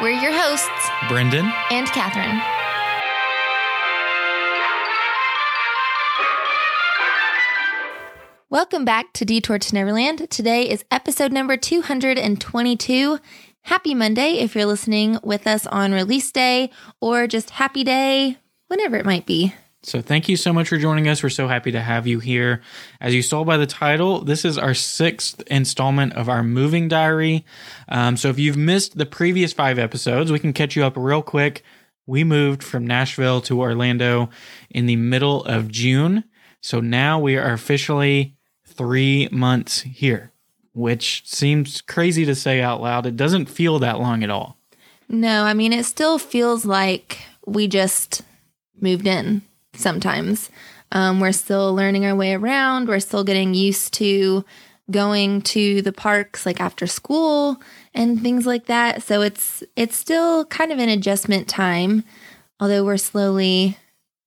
We're your hosts, Brendan and Catherine. Welcome back to Detour to Neverland. Today is episode number 222. Happy Monday if you're listening with us on release day or just happy day, whenever it might be. So, thank you so much for joining us. We're so happy to have you here. As you saw by the title, this is our sixth installment of our moving diary. Um, so, if you've missed the previous five episodes, we can catch you up real quick. We moved from Nashville to Orlando in the middle of June. So, now we are officially three months here, which seems crazy to say out loud. It doesn't feel that long at all. No, I mean, it still feels like we just moved in sometimes. Um, we're still learning our way around. We're still getting used to going to the parks like after school and things like that. So it's it's still kind of an adjustment time, although we're slowly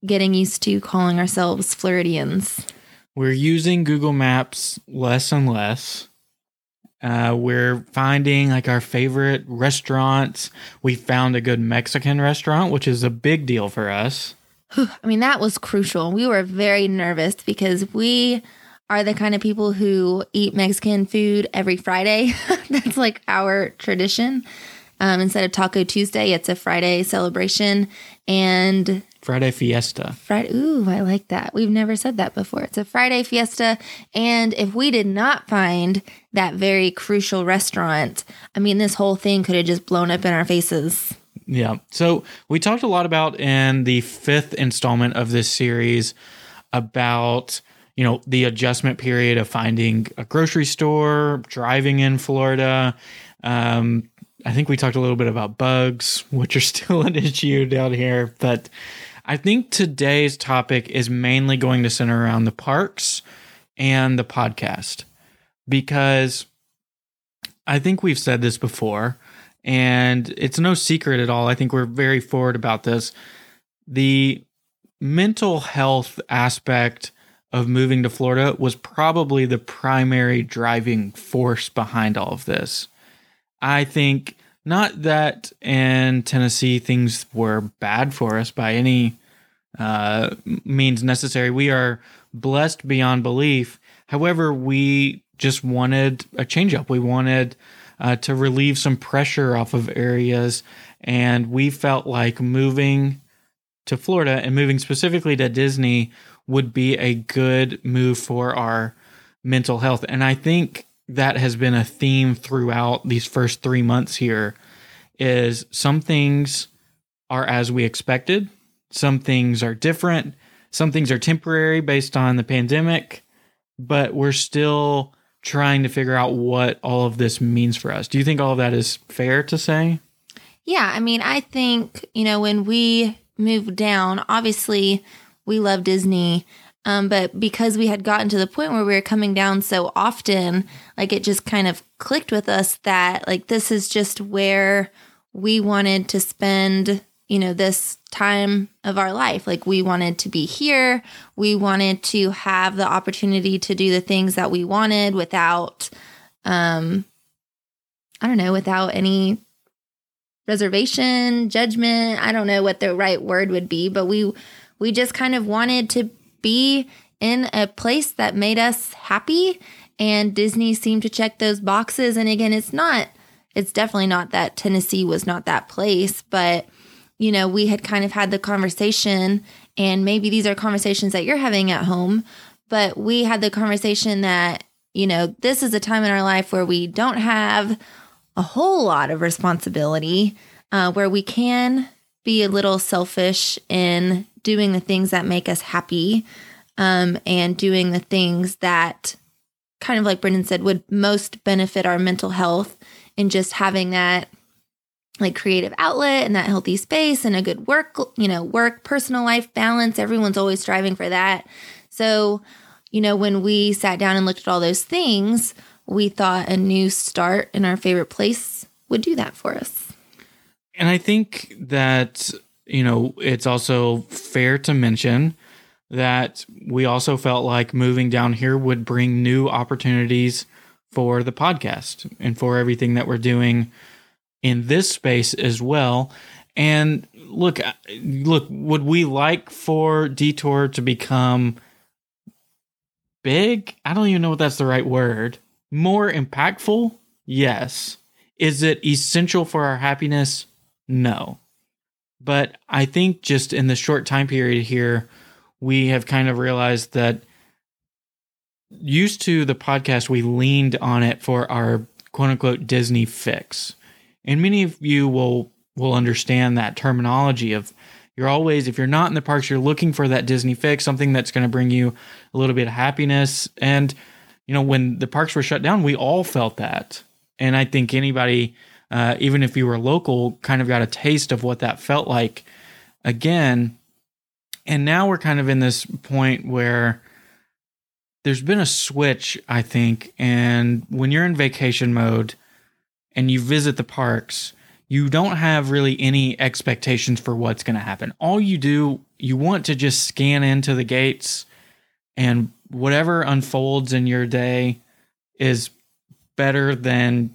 getting used to calling ourselves Floridians. We're using Google Maps less and less. Uh, we're finding like our favorite restaurants. We found a good Mexican restaurant, which is a big deal for us. I mean, that was crucial. We were very nervous because we are the kind of people who eat Mexican food every Friday. That's like our tradition. Um, instead of Taco Tuesday, it's a Friday celebration. And Friday Fiesta. Friday, ooh, I like that. We've never said that before. It's a Friday Fiesta. And if we did not find that very crucial restaurant, I mean, this whole thing could have just blown up in our faces. Yeah. So we talked a lot about in the fifth installment of this series about, you know, the adjustment period of finding a grocery store, driving in Florida. Um, I think we talked a little bit about bugs, which are still an issue down here. But I think today's topic is mainly going to center around the parks and the podcast because I think we've said this before and it's no secret at all. I think we're very forward about this. The mental health aspect of moving to Florida was probably the primary driving force behind all of this. I think not that in Tennessee things were bad for us by any uh, means necessary. We are blessed beyond belief. However, we just wanted a change up. We wanted uh, to relieve some pressure off of areas. And we felt like moving to Florida and moving specifically to Disney would be a good move for our mental health. And I think that has been a theme throughout these first three months here is some things are as we expected some things are different some things are temporary based on the pandemic but we're still trying to figure out what all of this means for us. Do you think all of that is fair to say? Yeah, I mean, I think, you know, when we moved down, obviously we love Disney. Um, but because we had gotten to the point where we were coming down so often, like it just kind of clicked with us that like this is just where we wanted to spend you know, this time of our life. Like we wanted to be here. We wanted to have the opportunity to do the things that we wanted without, um, I don't know, without any reservation, judgment. I don't know what the right word would be, but we, we just kind of wanted to be in a place that made us happy. And Disney seemed to check those boxes. And again, it's not, it's definitely not that Tennessee was not that place, but you know, we had kind of had the conversation, and maybe these are conversations that you're having at home, but we had the conversation that, you know, this is a time in our life where we don't have a whole lot of responsibility, uh, where we can be a little selfish in doing the things that make us happy um, and doing the things that, kind of like Brendan said, would most benefit our mental health and just having that like creative outlet and that healthy space and a good work, you know, work personal life balance. Everyone's always striving for that. So, you know, when we sat down and looked at all those things, we thought a new start in our favorite place would do that for us. And I think that, you know, it's also fair to mention that we also felt like moving down here would bring new opportunities for the podcast and for everything that we're doing in this space as well. And look, look, would we like for Detour to become big? I don't even know if that's the right word. More impactful? Yes. Is it essential for our happiness? No. But I think just in the short time period here, we have kind of realized that used to the podcast, we leaned on it for our quote unquote Disney fix. And many of you will will understand that terminology of you're always if you're not in the parks, you're looking for that Disney fix, something that's going to bring you a little bit of happiness. And you know, when the parks were shut down, we all felt that. And I think anybody, uh, even if you were local, kind of got a taste of what that felt like again. And now we're kind of in this point where there's been a switch, I think. And when you're in vacation mode and you visit the parks, you don't have really any expectations for what's going to happen. All you do, you want to just scan into the gates and whatever unfolds in your day is better than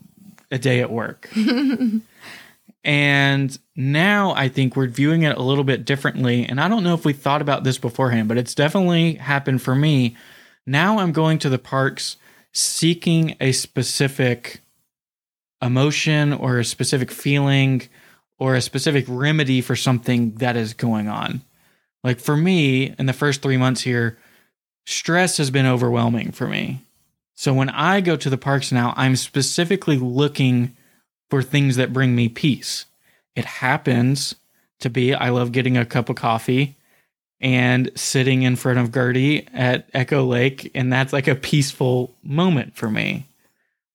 a day at work. and now I think we're viewing it a little bit differently. And I don't know if we thought about this beforehand, but it's definitely happened for me. Now I'm going to the parks seeking a specific emotion or a specific feeling or a specific remedy for something that is going on. Like for me, in the first three months here, stress has been overwhelming for me. So when I go to the parks now, I'm specifically looking for things that bring me peace. It happens to be I love getting a cup of coffee and sitting in front of Gertie at Echo Lake, and that's like a peaceful moment for me.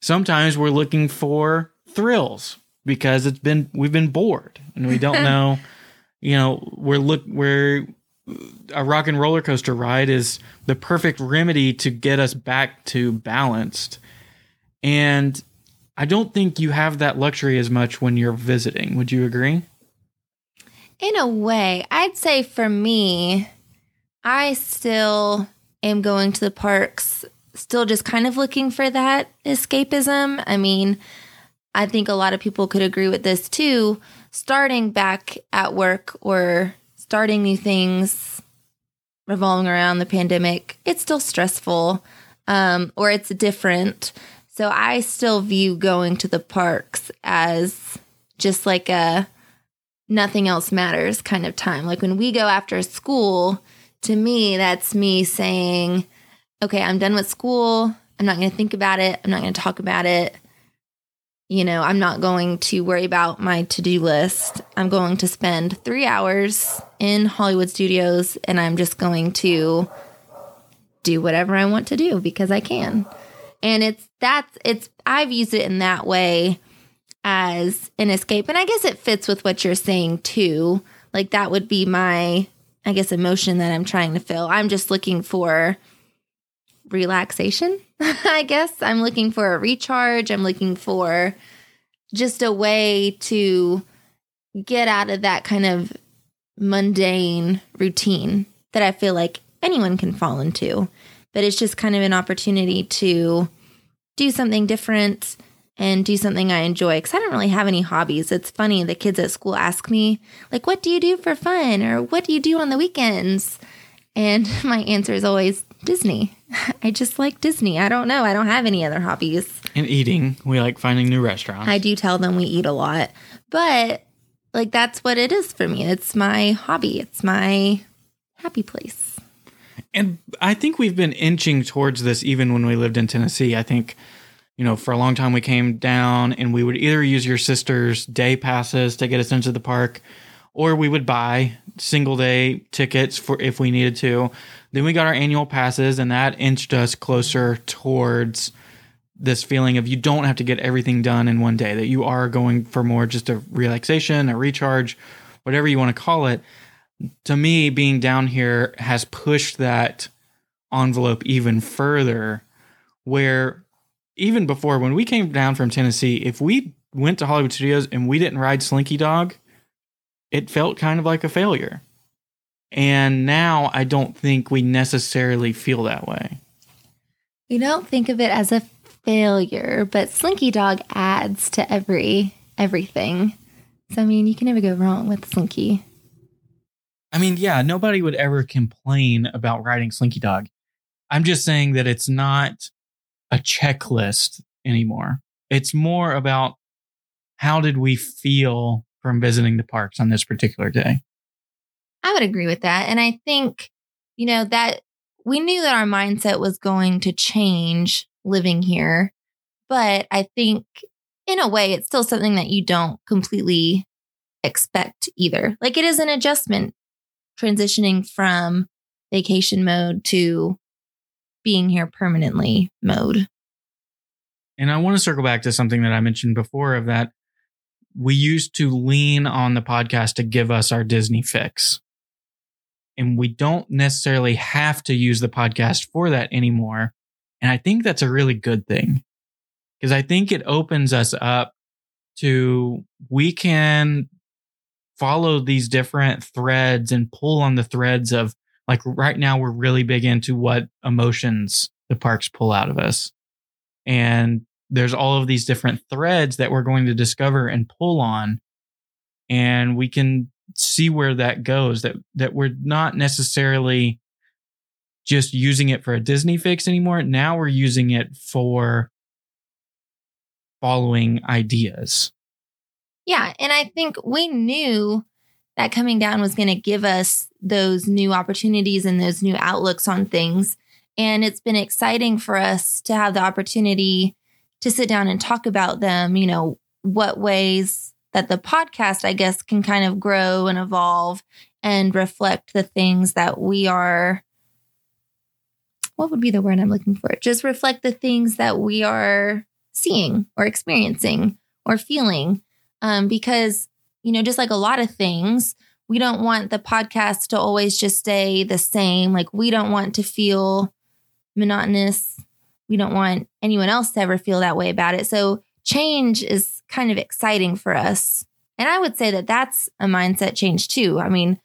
Sometimes we're looking for thrills because it's been we've been bored and we don't know, you know, we're look we're a rock and roller coaster ride is the perfect remedy to get us back to balanced. And I don't think you have that luxury as much when you're visiting. Would you agree? In a way, I'd say for me, I still am going to the parks, still just kind of looking for that escapism. I mean, I think a lot of people could agree with this too. Starting back at work or starting new things revolving around the pandemic, it's still stressful um, or it's different. So I still view going to the parks as just like a nothing else matters kind of time. Like when we go after school, to me, that's me saying, okay, I'm done with school. I'm not going to think about it. I'm not going to talk about it. You know, I'm not going to worry about my to do list. I'm going to spend three hours in Hollywood studios and I'm just going to do whatever I want to do because I can. And it's that's it's I've used it in that way as an escape. And I guess it fits with what you're saying too. Like that would be my, I guess, emotion that I'm trying to fill. I'm just looking for relaxation, I guess. I'm looking for a recharge. I'm looking for just a way to get out of that kind of mundane routine that I feel like anyone can fall into. But it's just kind of an opportunity to do something different and do something I enjoy because I don't really have any hobbies. It's funny, the kids at school ask me, like, what do you do for fun? Or what do you do on the weekends? And my answer is always Disney. I just like Disney. I don't know. I don't have any other hobbies. And eating. We like finding new restaurants. I do tell them we eat a lot, but like that's what it is for me. It's my hobby, it's my happy place. And I think we've been inching towards this even when we lived in Tennessee. I think, you know, for a long time we came down and we would either use your sister's day passes to get us into the park or we would buy single day tickets for if we needed to. Then we got our annual passes and that inched us closer towards this feeling of you don't have to get everything done in one day, that you are going for more just a relaxation, a recharge, whatever you want to call it. To me, being down here has pushed that envelope even further. Where even before, when we came down from Tennessee, if we went to Hollywood Studios and we didn't ride Slinky Dog, it felt kind of like a failure. And now I don't think we necessarily feel that way. We don't think of it as a failure, but Slinky Dog adds to every everything. So I mean, you can never go wrong with Slinky. I mean, yeah, nobody would ever complain about riding Slinky Dog. I'm just saying that it's not a checklist anymore. It's more about how did we feel from visiting the parks on this particular day? I would agree with that. And I think, you know, that we knew that our mindset was going to change living here. But I think in a way, it's still something that you don't completely expect either. Like it is an adjustment transitioning from vacation mode to being here permanently mode. And I want to circle back to something that I mentioned before of that we used to lean on the podcast to give us our Disney fix. And we don't necessarily have to use the podcast for that anymore. And I think that's a really good thing because I think it opens us up to we can follow these different threads and pull on the threads of like right now we're really big into what emotions the parks pull out of us. And there's all of these different threads that we're going to discover and pull on and we can see where that goes that that we're not necessarily just using it for a Disney fix anymore. Now we're using it for following ideas. Yeah. And I think we knew that coming down was going to give us those new opportunities and those new outlooks on things. And it's been exciting for us to have the opportunity to sit down and talk about them, you know, what ways that the podcast, I guess, can kind of grow and evolve and reflect the things that we are. What would be the word I'm looking for? Just reflect the things that we are seeing or experiencing or feeling. Um, because, you know, just like a lot of things, we don't want the podcast to always just stay the same. Like, we don't want to feel monotonous we don't want anyone else to ever feel that way about it. So change is kind of exciting for us. And I would say that that's a mindset change too. I mean,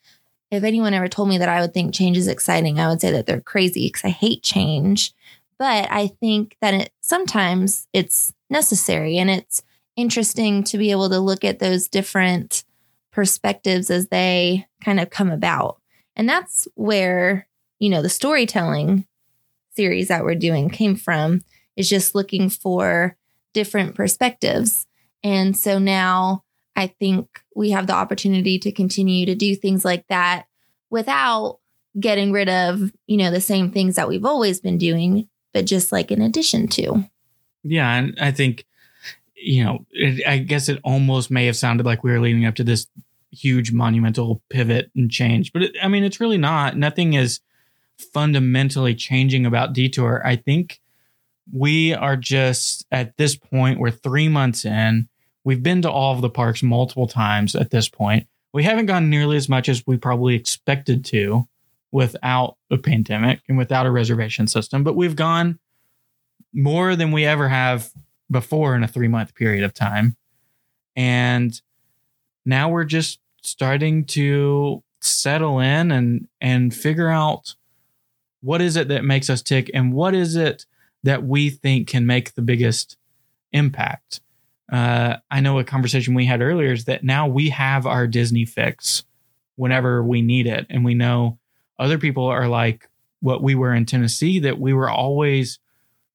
if anyone ever told me that I would think change is exciting, I would say that they're crazy because I hate change. But I think that it sometimes it's necessary and it's interesting to be able to look at those different perspectives as they kind of come about. And that's where, you know, the storytelling series that we're doing came from is just looking for different perspectives. And so now I think we have the opportunity to continue to do things like that without getting rid of, you know, the same things that we've always been doing, but just like in addition to. Yeah. And I think, you know, it, I guess it almost may have sounded like we were leading up to this huge monumental pivot and change, but it, I mean, it's really not. Nothing is fundamentally changing about Detour. I think we are just at this point, we're three months in. We've been to all of the parks multiple times at this point. We haven't gone nearly as much as we probably expected to without a pandemic and without a reservation system, but we've gone more than we ever have before in a three month period of time. And now we're just starting to settle in and and figure out what is it that makes us tick? And what is it that we think can make the biggest impact? Uh, I know a conversation we had earlier is that now we have our Disney fix whenever we need it. And we know other people are like what we were in Tennessee, that we were always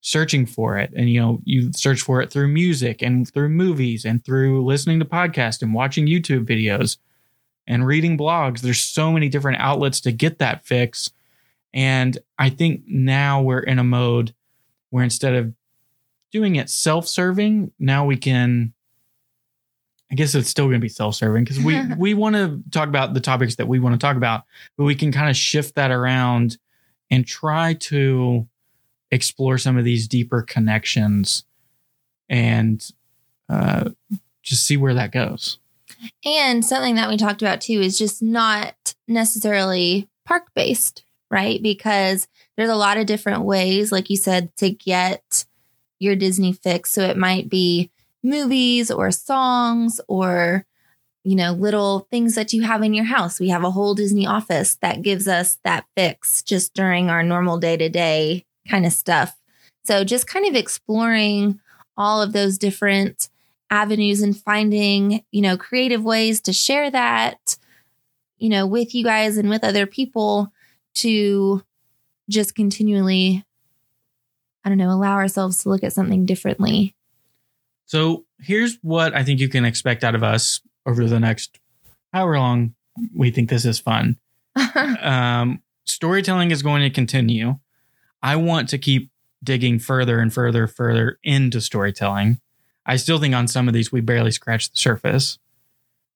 searching for it. And, you know, you search for it through music and through movies and through listening to podcasts and watching YouTube videos and reading blogs. There's so many different outlets to get that fix and I think now we're in a mode where instead of doing it self serving, now we can. I guess it's still going to be self serving because we, we want to talk about the topics that we want to talk about, but we can kind of shift that around and try to explore some of these deeper connections and uh, just see where that goes. And something that we talked about too is just not necessarily park based, right? Because there's a lot of different ways, like you said, to get your Disney fix. So it might be movies or songs or, you know, little things that you have in your house. We have a whole Disney office that gives us that fix just during our normal day to day kind of stuff. So just kind of exploring all of those different avenues and finding, you know, creative ways to share that, you know, with you guys and with other people to just continually, I don't know, allow ourselves to look at something differently. So here's what I think you can expect out of us over the next however long we think this is fun. um, storytelling is going to continue. I want to keep digging further and further, further into storytelling. I still think on some of these we barely scratched the surface.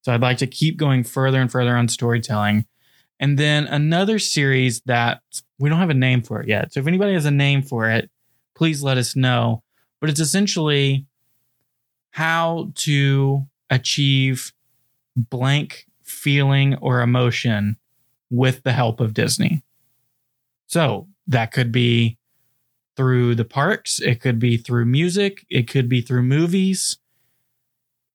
So I'd like to keep going further and further on storytelling. And then another series that we don't have a name for it yet. So if anybody has a name for it, please let us know. But it's essentially how to achieve blank feeling or emotion with the help of Disney. So that could be through the parks, it could be through music, it could be through movies.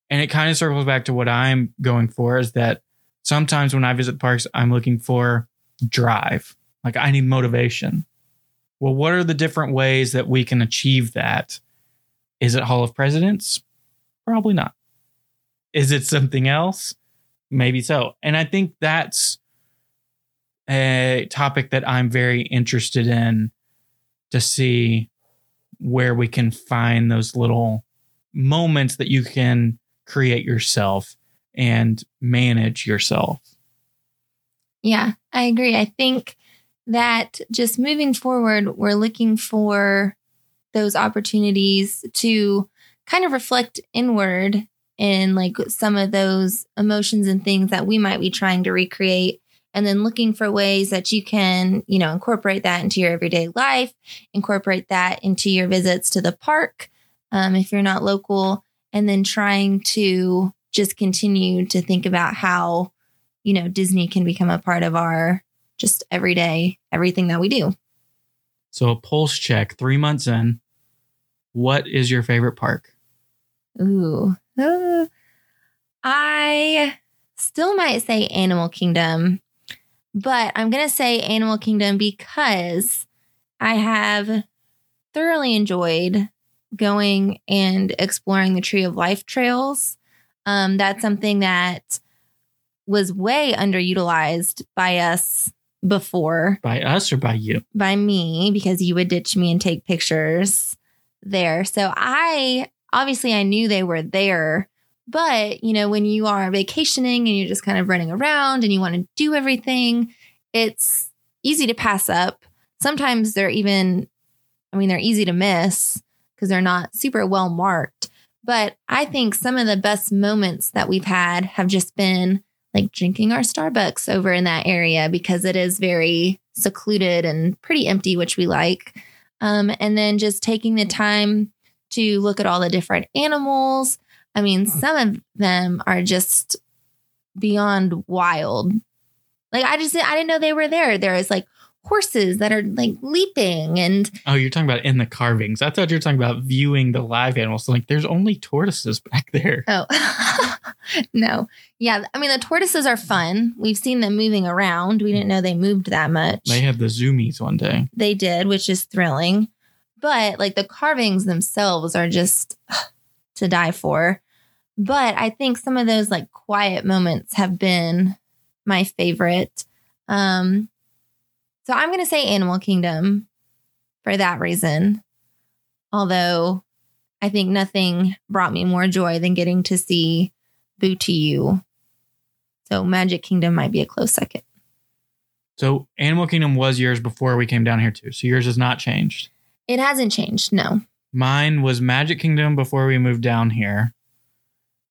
And it kind of circles back to what I'm going for is that sometimes when I visit parks, I'm looking for drive. Like I need motivation. Well, what are the different ways that we can achieve that? Is it Hall of Presidents? Probably not. Is it something else? Maybe so. And I think that's a topic that I'm very interested in to see where we can find those little moments that you can create yourself and manage yourself. Yeah, I agree. I think that just moving forward, we're looking for those opportunities to kind of reflect inward in like some of those emotions and things that we might be trying to recreate and then looking for ways that you can, you know, incorporate that into your everyday life, incorporate that into your visits to the park um, if you're not local, and then trying to just continue to think about how, you know, Disney can become a part of our just everyday, everything that we do. So, a pulse check three months in. What is your favorite park? Ooh. Uh, I still might say Animal Kingdom but I'm going to say Animal Kingdom because I have thoroughly enjoyed going and exploring the Tree of Life trails. Um, that's something that was way underutilized by us before. By us or by you? By me, because you would ditch me and take pictures there. So I obviously I knew they were there, but, you know, when you are vacationing and you're just kind of running around and you want to do everything, it's easy to pass up. Sometimes they're even, I mean, they're easy to miss because they're not super well marked. But I think some of the best moments that we've had have just been like drinking our Starbucks over in that area because it is very secluded and pretty empty, which we like. Um, and then just taking the time to look at all the different animals, I mean, some of them are just beyond wild. Like I just I didn't know they were there. There's like horses that are like leaping and Oh, you're talking about in the carvings. I thought you were talking about viewing the live animals. Like there's only tortoises back there. Oh. no. Yeah, I mean the tortoises are fun. We've seen them moving around. We didn't know they moved that much. They had the zoomies one day. They did, which is thrilling. But like the carvings themselves are just to die for. But I think some of those like quiet moments have been my favorite. Um, so I'm going to say Animal Kingdom for that reason. Although I think nothing brought me more joy than getting to see Boo to You. So Magic Kingdom might be a close second. So Animal Kingdom was yours before we came down here too. So yours has not changed. It hasn't changed, no. Mine was Magic Kingdom before we moved down here.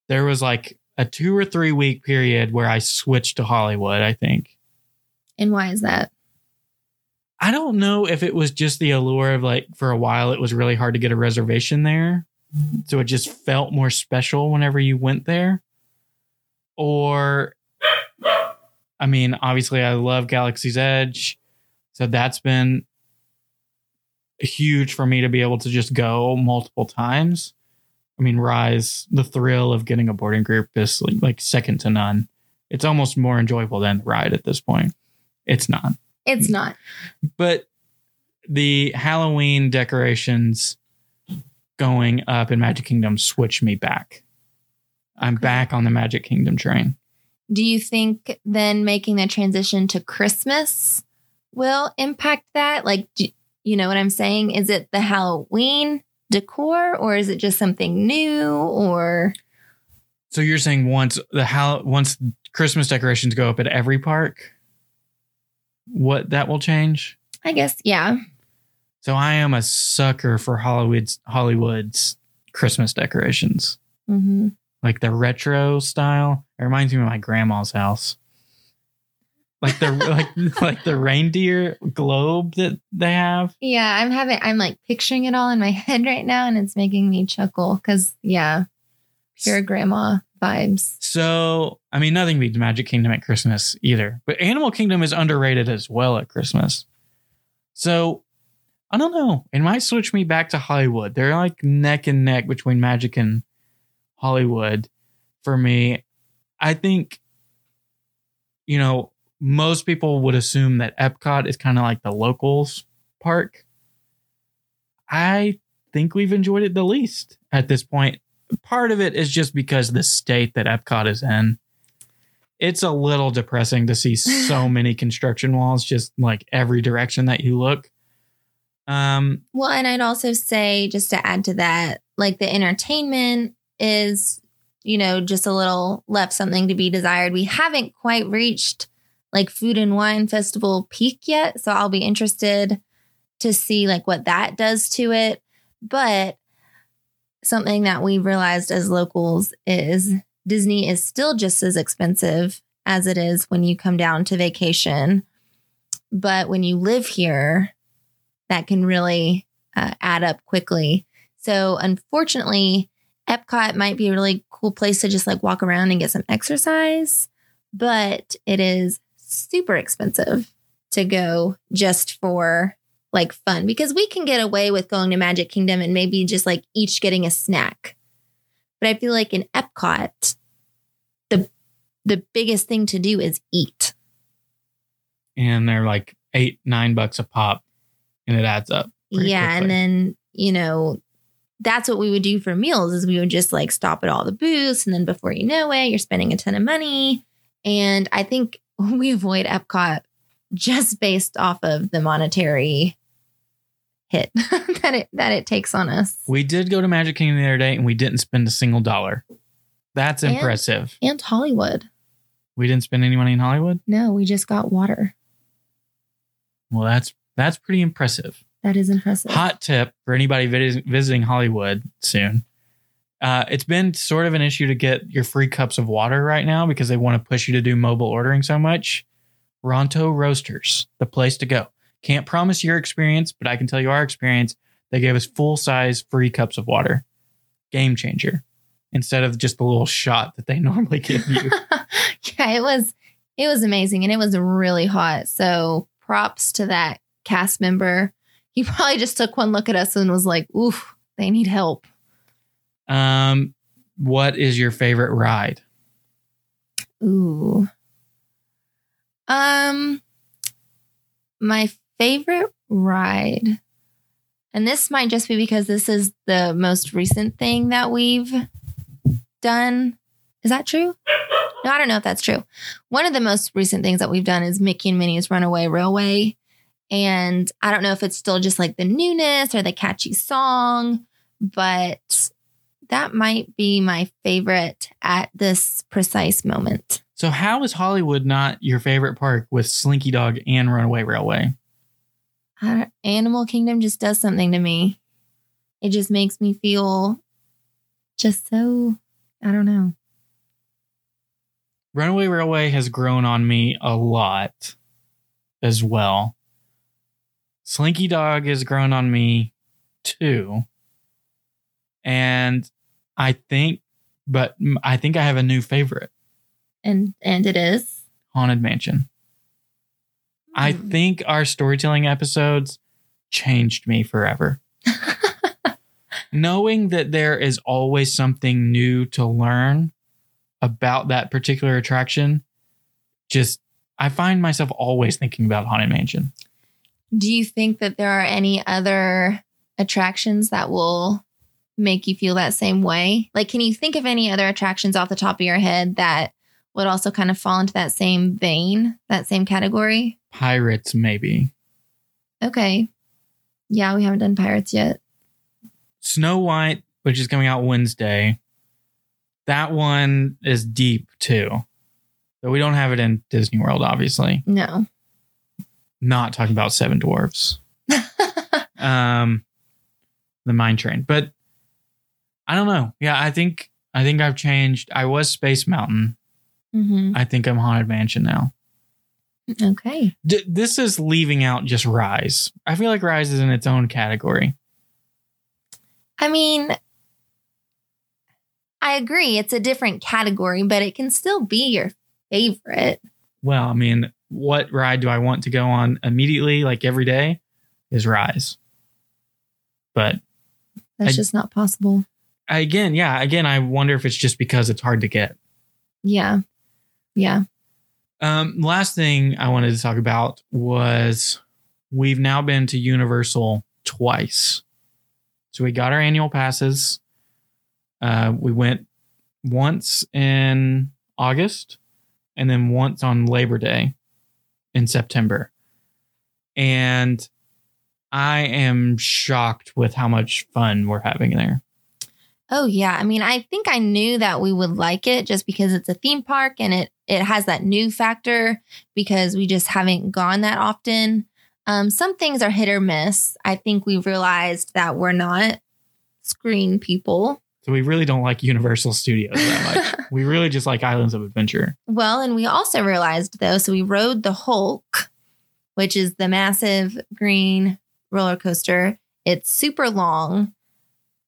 There was like a two or three week period where I switched to Hollywood, I think. And why is that? I don't know if it was just the allure of like for a while it was really hard to get a reservation there. so it just felt more special whenever you went there? Or, I mean, obviously, I love Galaxy's Edge. So that's been huge for me to be able to just go multiple times. I mean, Rise, the thrill of getting a boarding group is like, like second to none. It's almost more enjoyable than the ride at this point. It's not. It's not. But the Halloween decorations going up in Magic Kingdom switch me back. I'm back on the Magic Kingdom train. Do you think then making the transition to Christmas will impact that? Like, do, you know what I'm saying? Is it the Halloween decor or is it just something new or So you're saying once the how once Christmas decorations go up at every park, what that will change? I guess, yeah. So I am a sucker for Hollywood's Hollywood's Christmas decorations. hmm Like the retro style. It reminds me of my grandma's house. Like the like like the reindeer globe that they have. Yeah, I'm having, I'm like picturing it all in my head right now and it's making me chuckle because, yeah, pure grandma vibes. So, I mean, nothing beats Magic Kingdom at Christmas either. But Animal Kingdom is underrated as well at Christmas. So, I don't know. It might switch me back to Hollywood. They're like neck and neck between Magic and Hollywood for me. I think, you know, most people would assume that Epcot is kind of like the locals park. I think we've enjoyed it the least at this point part of it is just because the state that Epcot is in. It's a little depressing to see so many construction walls just like every direction that you look. Um, Well, and I'd also say, just to add to that, like the entertainment is, you know, just a little left something to be desired. We haven't quite reached like food and wine festival peak yet. So I'll be interested to see like what that does to it. But something that we realized as locals is Disney is still just as expensive as it is when you come down to vacation. But when you live here, that can really uh, add up quickly. So, unfortunately, Epcot might be a really cool place to just like walk around and get some exercise, but it is super expensive to go just for like fun because we can get away with going to Magic Kingdom and maybe just like each getting a snack. But I feel like in Epcot, the the biggest thing to do is eat. and they're like eight, nine bucks a pop, and it adds up. yeah, quickly. and then you know that's what we would do for meals is we would just like stop at all the booths and then before you know it you're spending a ton of money and i think we avoid epcot just based off of the monetary hit that it that it takes on us we did go to Magic Kingdom the other day, and we didn't spend a single dollar. That's And- impressive. and hollywood We didn't spend any money in Hollywood. no we just got water Well, that's that's pretty impressive. that is impressive Hot tip for anybody vis- visiting Hollywood soon. Uh, it's been sort of an issue to get your free cups of water right now because they want to push you to do mobile ordering so much. Ronto Roasters, the place to go. Can't promise your experience, but I can tell you our experience. They gave us full size free cups of water. Game changer. Instead of just the little shot that they normally give you. yeah, it was it was amazing and it was really hot. So props to that cast member. He probably just took one look at us and was like, "Oof, they need help." um, what is your favorite ride? Ooh. Um my favorite ride and this might just be because this is the most recent thing that we've done. Is that true? No, I don't know if that's true. One of the most recent things that we've done is Mickey and Minnie's Runaway Railway. And I don't know if it's still just like the newness or the catchy song, but that might be my favorite at this precise moment. So, how is Hollywood not your favorite park with Slinky Dog and Runaway Railway? I don't- Animal Kingdom just does something to me. It just makes me feel just so, I don't know. Runaway Railway has grown on me a lot as well. Slinky Dog has grown on me too. And I think, but I think I have a new favorite And and it is. Haunted Mansion. I Hmm. think our storytelling episodes changed me forever. Knowing that there is always something new to learn about that particular attraction, just I find myself always thinking about Haunted Mansion. Do you think that there are any other attractions that will make you feel that same way? Like, can you think of any other attractions off the top of your head that would also kind of fall into that same vein, that same category? Pirates, maybe. Okay. Yeah, we haven't done pirates yet. Snow White, which is coming out Wednesday. That one is deep too. But we don't have it in Disney World, obviously. No. Not talking about Seven Dwarfs. um the mine train. But I don't know. Yeah, I think I think I've changed. I was Space Mountain. Hmm I think I'm Haunted Mansion now. Okay. D- this is leaving out just Rise. I feel like Rise is in its own category. I mean, I agree. It's a different category, but it can still be your favorite. Well, I mean, what ride do I want to go on immediately, like every day, is Rise. But That's I- just not possible. again, yeah, again, I wonder if it's just because it's hard to get. Yeah. Yeah. Um, last thing I wanted to talk about was we've now been to Universal twice. So we got our annual passes. Uh, we went once in August and then once on Labor Day in September. And I am shocked with how much fun we're having there. Oh yeah. I mean, I think I knew that we would like it just because it's a theme park and it it has that new factor because we just haven't gone that often. Um, some things are hit or miss. I think we realized that we're not screen people. So we really don't like Universal Studios that much. we really just like Islands of Adventure. Well, and we also realized though, so we rode the Hulk, which is the massive green roller coaster. It's super long.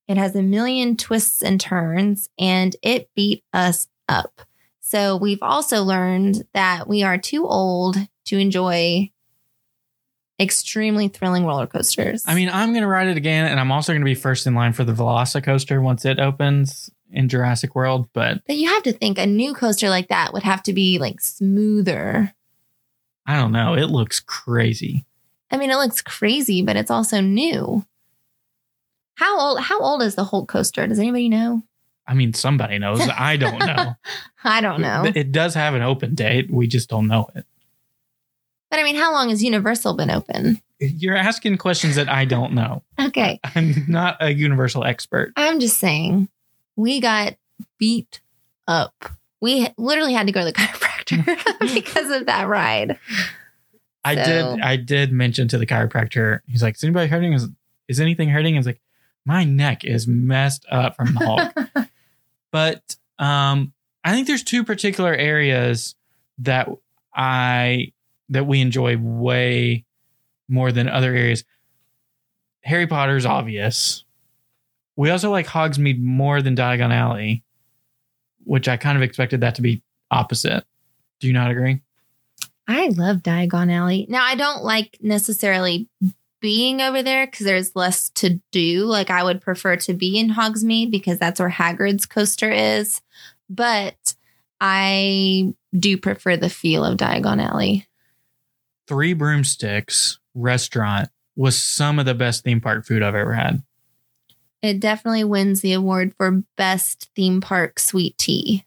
It has a million twists and turns, and it beat us up. So we've also learned that we are too old to enjoy extremely thrilling roller coasters. I mean, I'm going to ride it again, and I'm also going to be first in line for the Velocicoaster once it opens in Jurassic World. But but you have to think a new coaster like that would have to be like smoother. I don't know. It looks crazy. I mean, it looks crazy, but it's also new. How old? How old is the Hulk coaster? Does anybody know? I mean, somebody knows. I don't know. I don't know. It does have an open date. We just don't know it. But I mean, how long has Universal been open? You're asking questions that I don't know. Okay, I'm not a Universal expert. I'm just saying, we got beat up. We literally had to go to the chiropractor because of that ride. I So- did. I did mention to the chiropractor. He's like, "Is anybody hurting? Is is anything hurting?" I was like, "My neck is messed up from the Hulk." but um, I think there's two particular areas that I that we enjoy way more than other areas. Harry Potter's obvious. We also like Hogsmeade more than Diagon Alley, which I kind of expected that to be opposite. Do you not agree? I love Diagon Alley. Now, I don't like necessarily being over there because there's less to do. Like, I would prefer to be in Hogsmeade because that's where Hagrid's coaster is. But I do prefer the feel of Diagon Alley. Three Broomsticks restaurant was some of the best theme park food I've ever had. It definitely wins the award for best theme park sweet tea.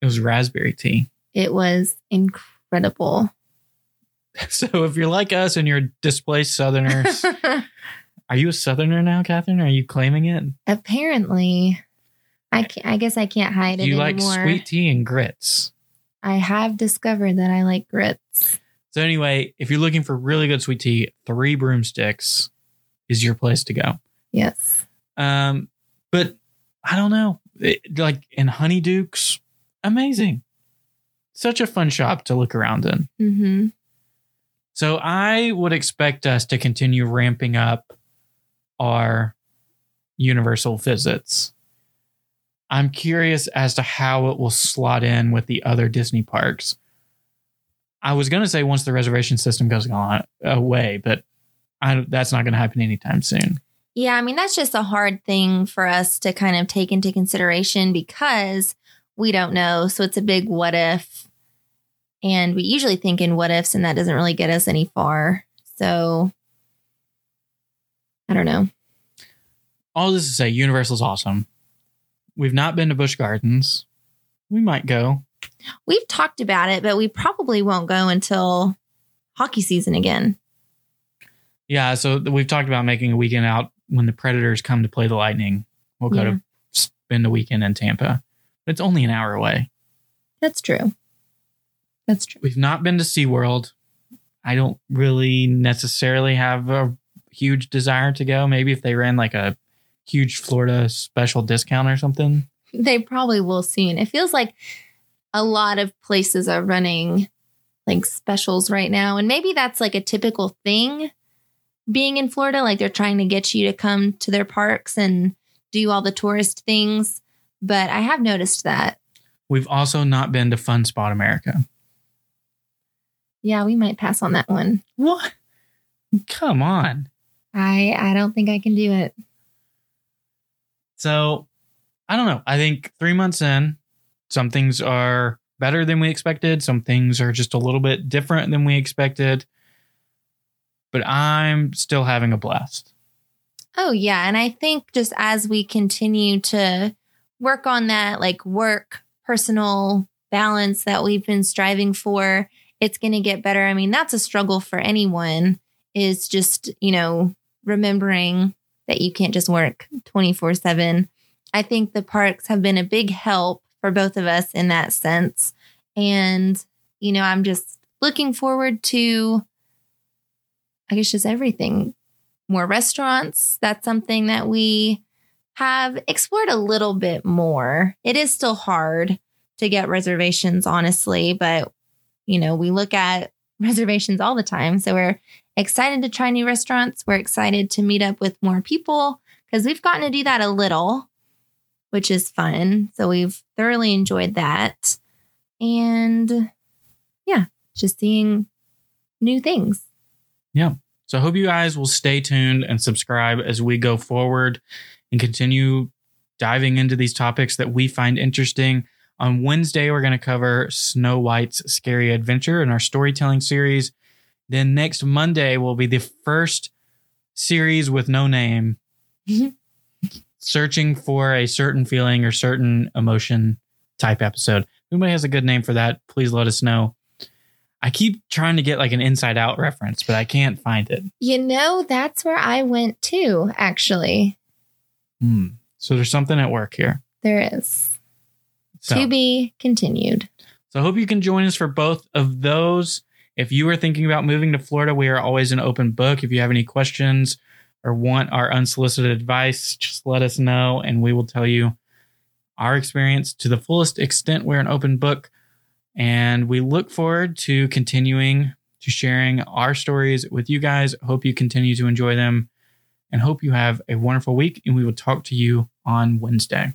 It was raspberry tea. It was incredible. So if you're like us and you're displaced Southerners, are you a Southerner now, Catherine? Are you claiming it? Apparently, I can't, I guess I can't hide it you like anymore. sweet tea and grits? I have discovered that I like grits. So anyway, if you're looking for really good sweet tea, Three Broomsticks is your place to go. Yes. Um, but I don't know, It- like in Honeydukes, amazing. Such a fun shop to look around in. Mm-hmm. So I would expect us to continue ramping up our Universal visits. I'm curious as to how it will slot in with the other Disney parks. I was going to say once the reservation system goes on away, but I, that's not going to happen anytime soon. Yeah, I mean, that's just a hard thing for us to kind of take into consideration because we don't know. So it's a big what if. And we usually think in what ifs, and that doesn't really get us any far. So I don't know. All this to say, Universal's awesome. We've not been to Busch Gardens. We might go. We've talked about it, but we probably won't go until hockey season again. Yeah, so we've talked about making a weekend out when the Predators come to play the Lightning. We'll go Yeah. to spend a weekend in Tampa. It's only an hour away. That's true. That's true. We've not been to SeaWorld. I don't really necessarily have a huge desire to go. Maybe if they ran like a huge Florida special discount or something. They probably will soon. It feels like a lot of places are running like specials right now. And maybe that's like a typical thing being in Florida. Like they're trying to get you to come to their parks and do all the tourist things. But I have noticed that. We've also not been to Fun Spot America. Yeah, we might pass on that one. What? Come on. I I don't think I can do it. So I don't know. I think three months in, some things are better than we expected. Some things are just a little bit different than we expected. But I'm still having a blast. Oh, yeah. And I think just as we continue to work on that, like work, personal balance that we've been striving for, it's going to get better. I mean, that's a struggle for anyone, is just, you know, remembering that you can't just work 24 7. I think the parks have been a big help for both of us in that sense. And, you know, I'm just looking forward to, I guess, just everything more restaurants. That's something that we have explored a little bit more. It is still hard to get reservations, honestly, but you know, we look at reservations all the time. So we're excited to try new restaurants. We're excited to meet up with more people because we've gotten to do that a little, which is fun. So we've thoroughly enjoyed that. And yeah, just seeing new things. Yeah. So I hope you guys will stay tuned and subscribe as we go forward and continue diving into these topics that we find interesting. On Wednesday, we're going to cover Snow White's Scary Adventure in our storytelling series. Then next Monday will be the first series with no name, searching for a certain feeling or certain emotion type episode. If anybody has a good name for that, please let us know. I keep trying to get like an inside out reference, but I can't find it. You know, that's where I went too, actually. Hmm. So there's something at work here. There is. So, To be continued. so I hope you can join us for both of those. If you are thinking about moving to Florida, we are always an open book. If you have any questions or want our unsolicited advice, just let us know and we will tell you our experience to the fullest extent. We're an open book and we look forward to continuing to sharing our stories with you guys. Hope you continue to enjoy them and hope you have a wonderful week. And we will talk to you on Wednesday.